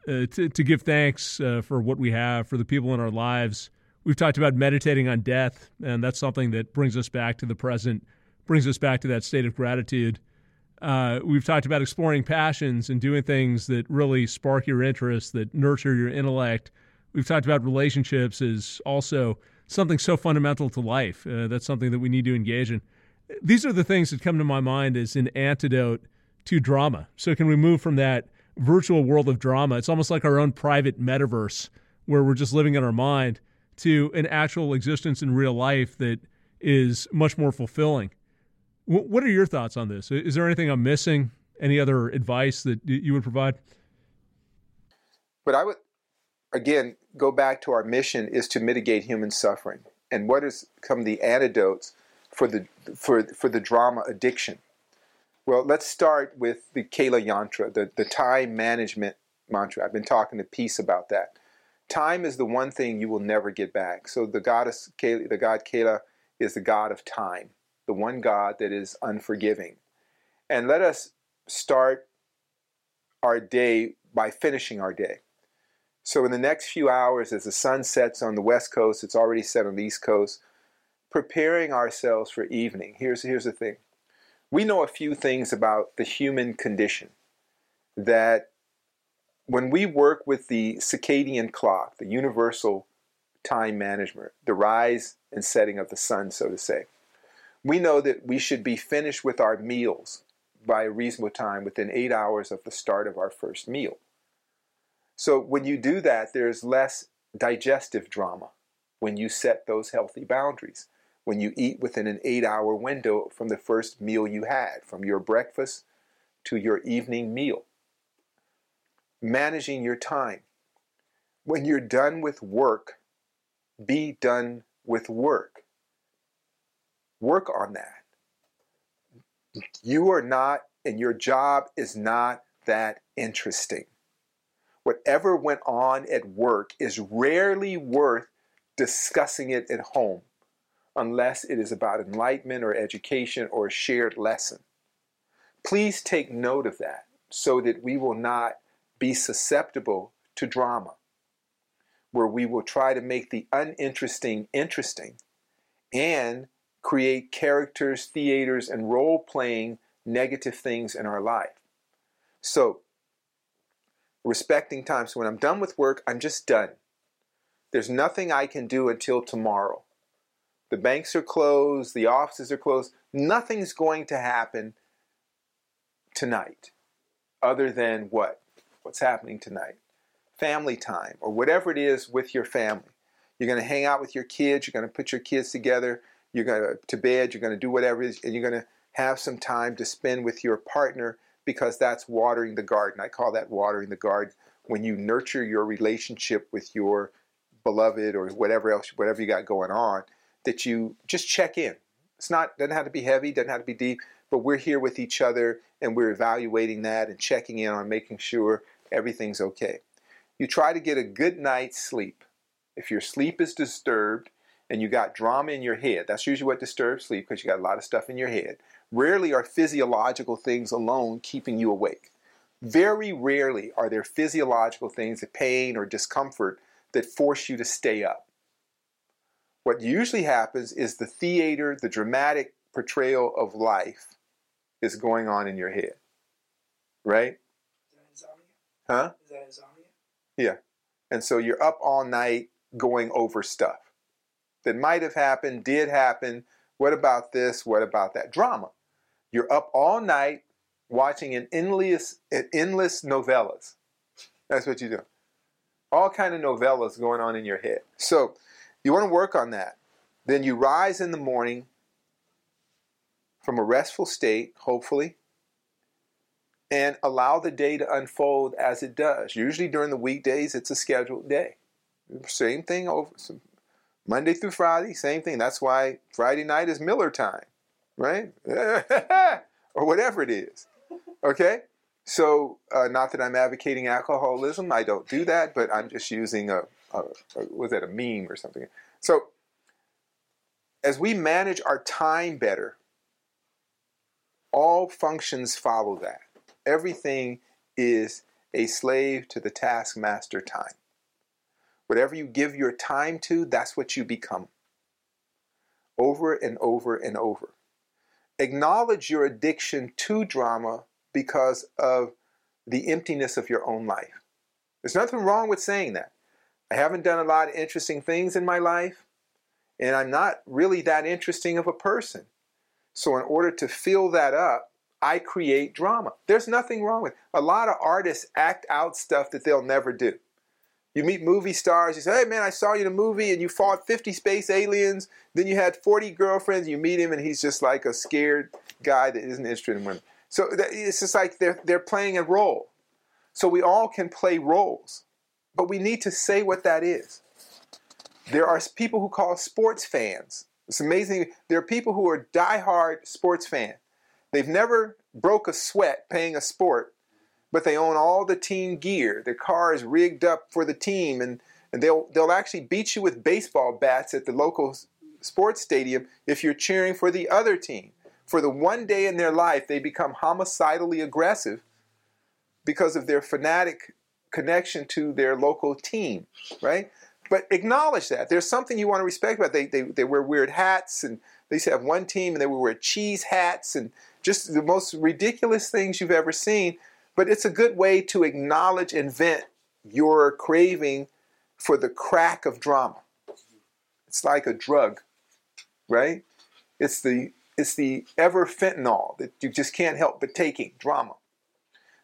uh to to give thanks uh, for what we have, for the people in our lives. We've talked about meditating on death, and that's something that brings us back to the present, brings us back to that state of gratitude. Uh, we've talked about exploring passions and doing things that really spark your interest, that nurture your intellect. We've talked about relationships as also something so fundamental to life. Uh, that's something that we need to engage in. These are the things that come to my mind as an antidote to drama. So, can we move from that virtual world of drama? It's almost like our own private metaverse where we're just living in our mind to an actual existence in real life that is much more fulfilling. what are your thoughts on this? Is there anything I'm missing? Any other advice that you would provide? But I would, again, go back to our mission is to mitigate human suffering. And what is come the antidotes for the for for the drama addiction? Well, let's start with the Kala Yantra, the, the time management mantra. I've been talking to Peace about that. Time is the one thing you will never get back. So the goddess, the god Kala, is the god of time, the one God that is unforgiving. And let us start our day by finishing our day. So in the next few hours, as the sun sets on the west coast, it's already set on the east coast, preparing ourselves for evening. Here's here's the thing. We know a few things about the human condition that when we work with the circadian clock, the universal time management, the rise and setting of the sun, so to say, we know that we should be finished with our meals by a reasonable time within eight hours of the start of our first meal. So when you do that, there's less digestive drama when you set those healthy boundaries. When you eat within an eight hour window from the first meal you had, from your breakfast to your evening meal managing your time. When you're done with work, be done with work. Work on that. You are not, and your job is not that interesting. whatever went on at work is rarely worth discussing it at home unless it is about enlightenment or education or a shared lesson. Please take note of that so that we will not be susceptible to drama, where we will try to make the uninteresting interesting and create characters, theaters, and role playing negative things in our life. So, respecting time. So, when I'm done with work, I'm just done. There's nothing I can do until tomorrow. The banks are closed, the offices are closed. Nothing's going to happen tonight other than what? What's happening tonight? Family time or whatever it is with your family. You're going to hang out with your kids, you're going to put your kids together, you're going to to bed, you're going to do whatever and you're going to have some time to spend with your partner because that's watering the garden. I call that watering the garden when you nurture your relationship with your beloved or whatever else, whatever you got going on, that you just check in. It's not doesn't have to be heavy, doesn't have to be deep, but we're here with each other and we're evaluating that and checking in on making sure everything's okay. You try to get a good night's sleep. If your sleep is disturbed and you got drama in your head, that's usually what disturbs sleep because you got a lot of stuff in your head. Rarely are physiological things alone keeping you awake. Very rarely are there physiological things, the pain or discomfort, that force you to stay up. What usually happens is the theater, the dramatic portrayal of life is going on in your head. Right? Is that insomnia? Huh? Is that insomnia? Yeah. And so you're up all night going over stuff that might have happened, did happen. What about this? What about that? Drama. You're up all night watching an endless, an endless novelas. That's what you do. All kind of novelas going on in your head. So you want to work on that. Then you rise in the morning from a restful state, hopefully, and allow the day to unfold as it does. Usually during the weekdays, it's a scheduled day. Same thing over Monday through Friday, same thing. That's why Friday night is Miller time, right? (laughs) or whatever it is. Okay? So, uh, not that I'm advocating alcoholism, I don't do that, but I'm just using a, a, a was that a meme or something? So, as we manage our time better, all functions follow that. Everything is a slave to the taskmaster time. Whatever you give your time to, that's what you become. Over and over and over. Acknowledge your addiction to drama because of the emptiness of your own life. There's nothing wrong with saying that. I haven't done a lot of interesting things in my life, and I'm not really that interesting of a person. So, in order to fill that up, I create drama. There's nothing wrong with it. A lot of artists act out stuff that they'll never do. You meet movie stars, you say, hey man, I saw you in a movie and you fought 50 space aliens, then you had 40 girlfriends, you meet him and he's just like a scared guy that isn't interested in women. So it's just like they're, they're playing a role. So we all can play roles, but we need to say what that is. There are people who call sports fans. It's amazing. There are people who are diehard sports fans. They've never broke a sweat playing a sport, but they own all the team gear. Their car is rigged up for the team, and, and they'll they'll actually beat you with baseball bats at the local sports stadium if you're cheering for the other team. For the one day in their life, they become homicidally aggressive because of their fanatic connection to their local team, right? But acknowledge that. There's something you want to respect about. They, they, they wear weird hats, and they used to have one team, and they would wear cheese hats, and just the most ridiculous things you've ever seen. But it's a good way to acknowledge and vent your craving for the crack of drama. It's like a drug, right? It's the it's the ever fentanyl that you just can't help but taking drama.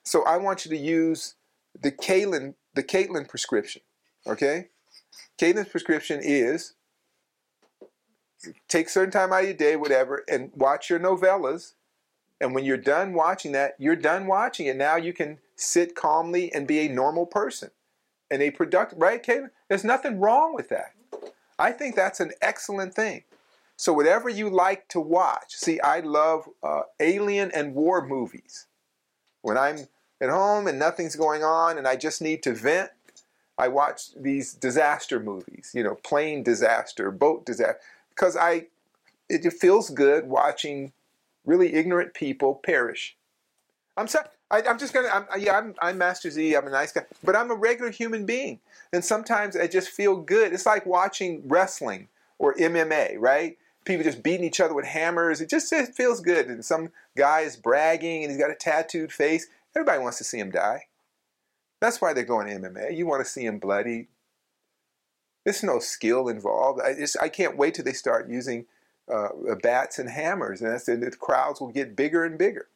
So I want you to use the Caitlin the Caitlin prescription. Okay, Caitlin's prescription is take certain time out of your day, whatever, and watch your novelas. And when you're done watching that, you're done watching it. Now you can sit calmly and be a normal person and a productive, right, Caitlin? There's nothing wrong with that. I think that's an excellent thing. So whatever you like to watch, see, I love uh, alien and war movies. When I'm at home and nothing's going on and I just need to vent, I watch these disaster movies, you know, plane disaster, boat disaster, because I, it feels good watching really ignorant people perish. I'm sorry. I, am just gonna. I'm, yeah, I'm, I'm Master Zi. I'm a nice guy, but I'm a regular human being, and sometimes I just feel good. It's like watching wrestling or MMA, right? People just beating each other with hammers. It just it feels good. And some guy is bragging, and he's got a tattooed face. Everybody wants to see him die. That's why they're going to MMA. You want to see him bloody. There's no skill involved. I just I can't wait till they start using uh, bats and hammers, and, that's, and the crowds will get bigger and bigger.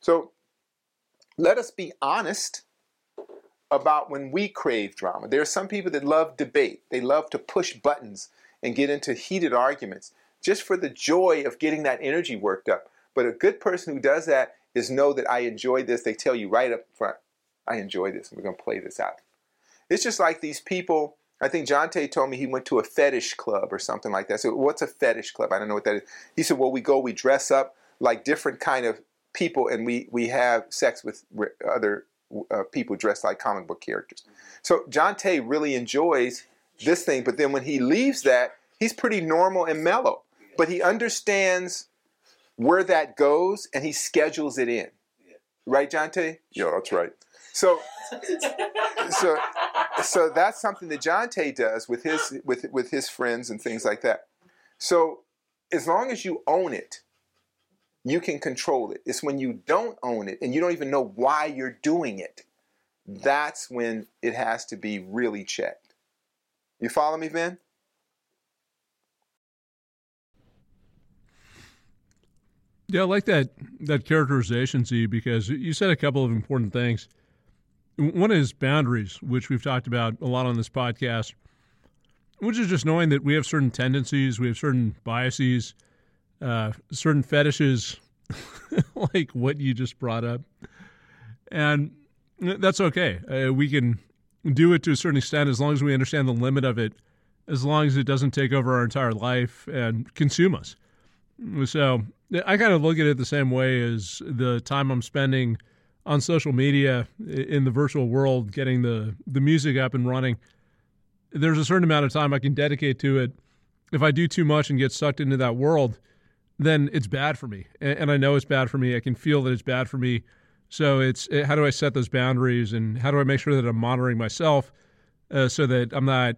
So let us be honest about when we crave drama. There are some people that love debate. They love to push buttons and get into heated arguments just for the joy of getting that energy worked up. But a good person who does that is know that I enjoy this. They tell you right up front, I enjoy this. We're going to play this out. It's just like these people. I think Jonte told me he went to a fetish club or something like that. So what's a fetish club? I don't know what that is. He said, well, we go, we dress up like different kind of people and we, we have sex with other uh, people dressed like comic book characters. So Jonte really enjoys this thing, but then when he leaves that, he's pretty normal and mellow. But he understands where that goes and he schedules it in. Right, Jonte? Yeah, that's right. So, (laughs) so, so that's something that Jonte does with his with with his friends and things like that. So, as long as you own it, you can control it. It's when you don't own it and you don't even know why you're doing it. That's when it has to be really checked. You follow me, Vin? Yeah, I like that that characterization, Zi, because you said a couple of important things. One is boundaries, which we've talked about a lot on this podcast, which is just knowing that we have certain tendencies, we have certain biases, uh, certain fetishes, (laughs) like what you just brought up, and that's okay. Uh, we can do it to a certain extent as long as we understand the limit of it, as long as it doesn't take over our entire life and consume us. So I kind of look at it the same way as the time I'm spending on social media in the virtual world, getting the the music up and running. There's a certain amount of time I can dedicate to it. If I do too much and get sucked into that world, then it's bad for me. And I know it's bad for me. I can feel that it's bad for me. So it's how do I set those boundaries and how do I make sure that I'm monitoring myself uh, so that I'm not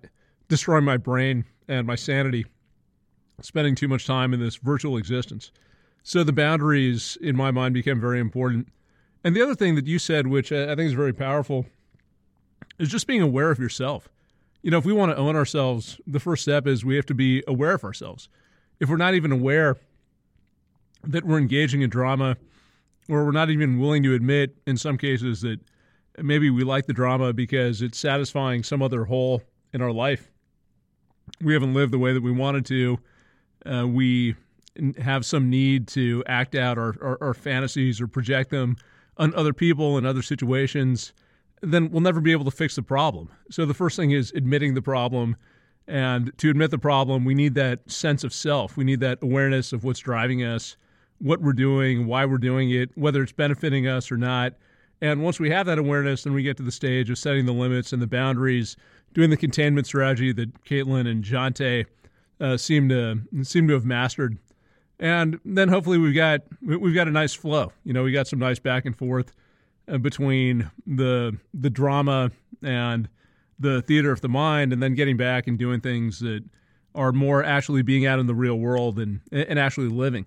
destroying my brain and my sanity, spending too much time in this virtual existence. So the boundaries, in my mind, became very important. And the other thing that you said, which I think is very powerful, is just being aware of yourself. You know, if we want to own ourselves, the first step is we have to be aware of ourselves. If we're not even aware that we're engaging in drama, or we're not even willing to admit in some cases that maybe we like the drama because it's satisfying some other hole in our life. We haven't lived the way that we wanted to. Uh, we have some need to act out our, our, our fantasies or project them on other people and other situations. Then we'll never be able to fix the problem. So the first thing is admitting the problem. And to admit the problem, we need that sense of self. We need that awareness of what's driving us what we're doing, why we're doing it, whether it's benefiting us or not. And once we have that awareness, then we get to the stage of setting the limits and the boundaries, doing the containment strategy that Caitlin and Jonte uh, seem to seem to have mastered. And then hopefully we've got we've got a nice flow. You know, we got some nice back and forth uh, between the the drama and the theater of the mind, and then getting back and doing things that are more actually being out in the real world and and actually living.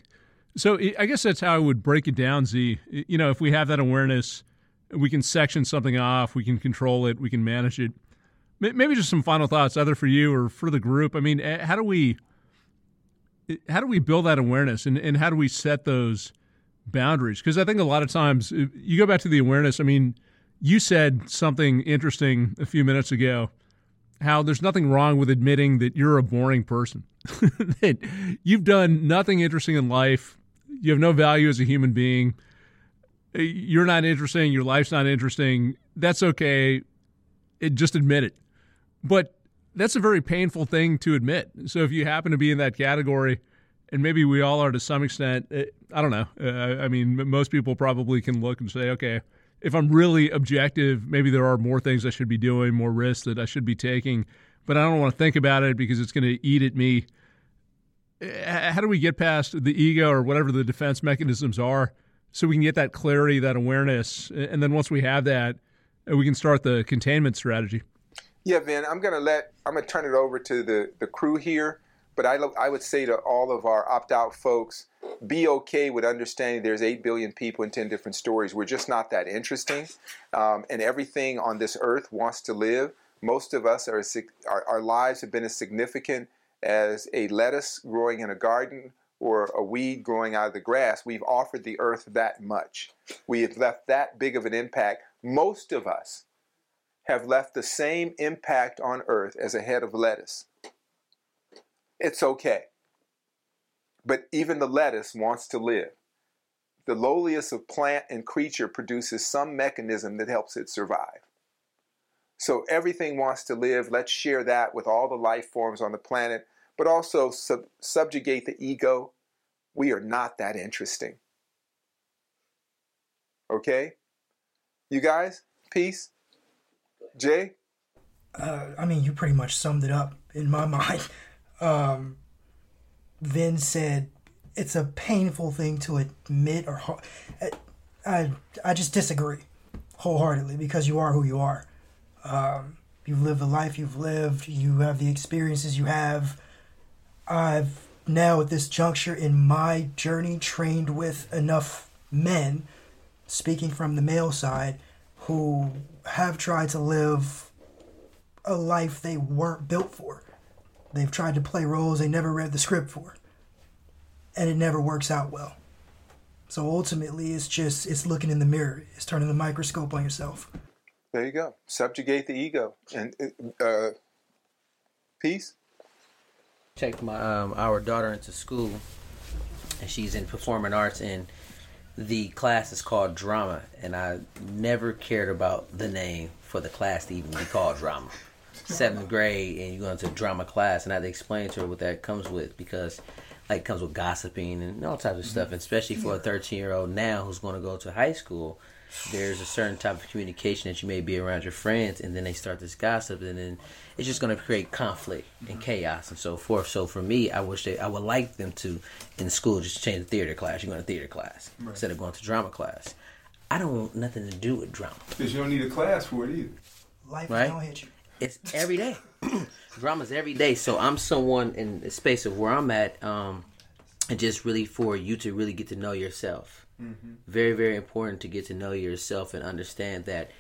So I guess that's how I would break it down, Zi. You know, if we have that awareness, we can section something off, we can control it, we can manage it. Maybe just some final thoughts, either for you or for the group. I mean, how do we how do we build that awareness, and, and how do we set those boundaries? Because I think a lot of times eh, you go back to the awareness. I mean, you said something interesting a few minutes ago. How there's nothing wrong with admitting that you're a boring person, (laughs) that you've done nothing interesting in life you have no value as a human being. You're not interesting. Your life's not interesting. That's okay. It, just admit it. But that's a very painful thing to admit. So if you happen to be in that category, and maybe we all are to some extent, it, I don't know. Uh, I mean, most people probably can look and say, okay, if I'm really objective, maybe there are more things I should be doing, more risks that I should be taking, but I don't want to think about it because it's going to eat at me. Eh, how do we get past the ego or whatever the defense mechanisms are so we can get that clarity, that awareness, and then once we have that, eh, we can start the containment strategy? Yeah, Vin, I'm going to let, I'm to turn it over to the, the crew here, but I, I would say to all of our opt out folks, be okay with understanding there's 8 billion people in 10 different stories. We're just not that interesting. Um, and everything on this earth wants to live. Most of us, are, our, our lives have been as significant as a lettuce growing in a garden or a weed growing out of the grass. We've offered the earth that much. We have left that big of an impact. Most of us have left the same impact on earth as a head of lettuce. It's okay. But even the lettuce wants to live. The lowliest of plant and creature produces some mechanism that helps it survive. So everything wants to live. Let's share that with all the life forms on the planet, but also sub- subjugate the ego. We are not that interesting. Okay? You guys, peace. Jay? Uh, I mean, you pretty much summed it up in my (laughs) mind. Um, Vin said it's a painful thing to admit or I I just disagree wholeheartedly because you are who you are. Um, you've lived the life you've lived. You have the experiences you have. I've now at this juncture in my journey trained with enough men, speaking from the male side, who have tried to live a life they weren't built for. They've tried to play roles they never read the script for. And it never works out well. So ultimately, it's just it's looking in the mirror. It's turning the microscope on yourself. There you go. Subjugate the ego and uh, peace. Checked my um, our daughter into school, and she's in performing arts, and the class is called drama, and I never cared about the name for the class to even be called drama seventh (laughs) grade and you go into drama class, and I had to explain to her what that comes with because like it comes with gossiping and all types of stuff, and especially for a thirteen year old now who's going to go to high school. There's a certain type of communication that you may be around your friends, and then they start this gossip, and then it's just going to create conflict and chaos and so forth. So for me, I wish they, I would like them to in school just change the theater class. You're going to theater class right. instead of going to drama class. I don't want nothing to do with drama because you don't need a class for it either. Life right? don't hit you it's every day. (clears throat) Drama's every day. So I'm someone in the space of where I'm at, um, and just really for you to really get to know yourself. Mm-hmm. Very, very important to get to know yourself and understand that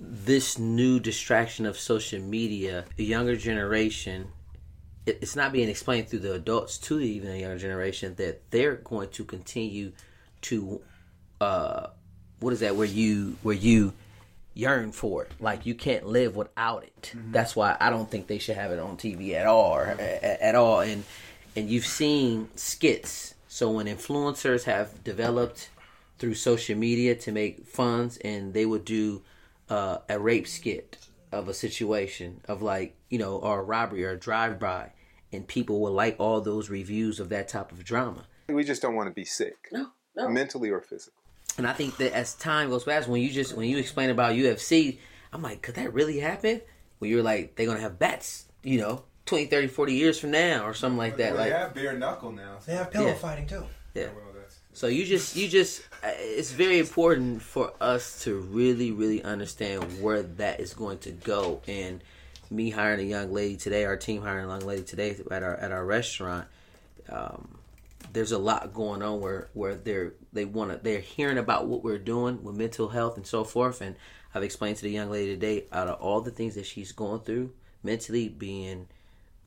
this new distraction of social media, the younger generation, it's not being explained through the adults to even the younger generation that they're going to continue to, uh, what is that? Where you, where you yearn for it. Like you can't live without it. Mm-hmm. That's why I don't think they should have it on TV at all, at, at all. And and you've seen skits. So when influencers have developed through social media to make funds, and they would do uh, a rape skit of a situation of like you know, or a robbery or a drive by, and people will like all those reviews of that type of drama. We just don't want to be sick, no, no, mentally or physically. And I think that as time goes past, when you just when you explain about UFC, I'm like, could that really happen? When you're like, they're gonna have bats, you know, 20, 30, 40 years from now, or something like that. Well, like they have bare knuckle now. So. They have pillow yeah. fighting too. Yeah. So you just you just uh, it's very important for us to really really understand where that is going to go. And me hiring a young lady today, our team hiring a young lady today at our at our restaurant. Um, there's a lot going on where where they're they want to they're hearing about what we're doing with mental health and so forth and i've explained to the young lady today out of all the things that she's going through mentally being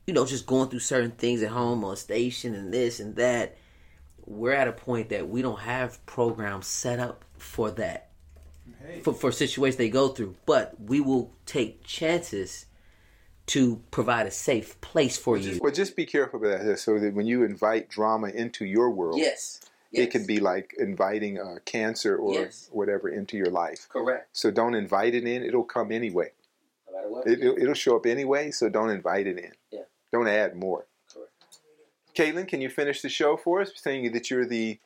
you know just going through certain things at home on station and this and that we're at a point that we don't have programs set up for that hey. for, for situations they go through but we will take chances to provide a safe place for you. Well, just be careful with that, so that when you invite drama into your world, yes, yes. it can be like inviting uh, cancer or yes. whatever into your life. Correct. So don't invite it in; it'll come anyway. No matter what. It, will it'll show up anyway, so don't invite it in. Yeah. Don't add more. Caitlin, can you finish the show for us, saying that you're the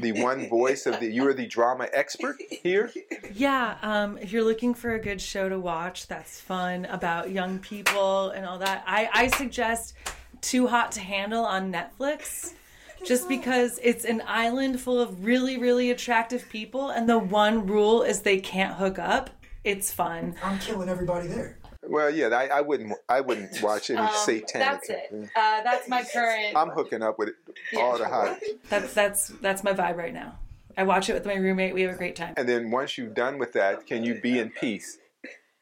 the one voice of the. You are the drama expert here. Yeah, um, if you're looking for a good show to watch that's fun about young people and all that, I, I suggest Too Hot to Handle on Netflix. Just because it's an island full of really, really attractive people, and the one rule is they can't hook up. It's fun. I'm killing everybody there. Well, yeah, I, I wouldn't. I wouldn't watch any Um, satanic. that's it. Uh, that's my current. I'm hooking up with all the hot. That's that's that's my vibe right now. I watch it with my roommate. We have a great time. And then once you've done with that, can you be in peace?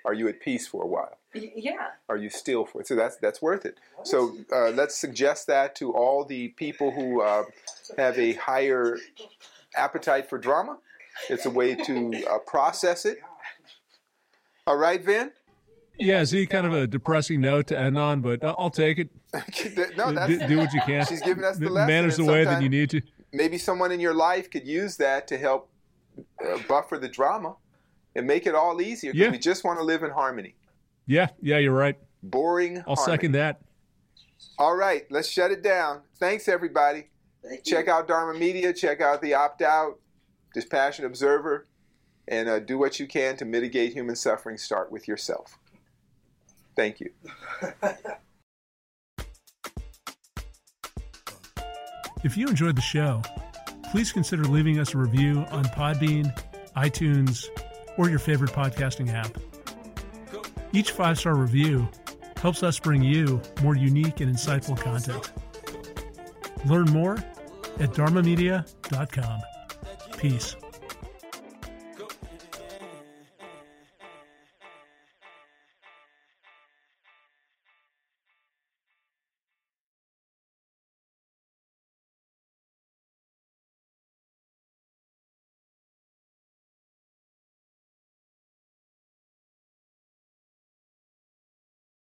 Are you at peace for a while? Yeah. Are you still for it? So that's that's worth it. So uh, let's suggest that to all the people who uh, have a higher appetite for drama. It's a way to uh, process it. All right, Vin. Yeah, Zi, kind of a depressing note to end on, but I'll I'll take it. (laughs) no, that's do, do what you can. She's giving us the M- lesson, Manage the way that you need to. maybe someone in your life could use that to help uh, buffer the drama and make it all easier. Yeah. We just want to live in harmony. Yeah, yeah, you're right. Boring. I'll harmony. second that. All right, let's shut it down. Thanks, everybody. Check out Dharma Media. Check out the Opt Out, Dispassionate Observer, and uh, do what you can to mitigate human suffering. Start with yourself. Thank you. If you enjoyed the show, please consider leaving us a review on Podbean, iTunes, or your favorite podcasting app. Each five star review helps us bring you more unique and insightful content. Learn more at dharmamedia.com. Peace.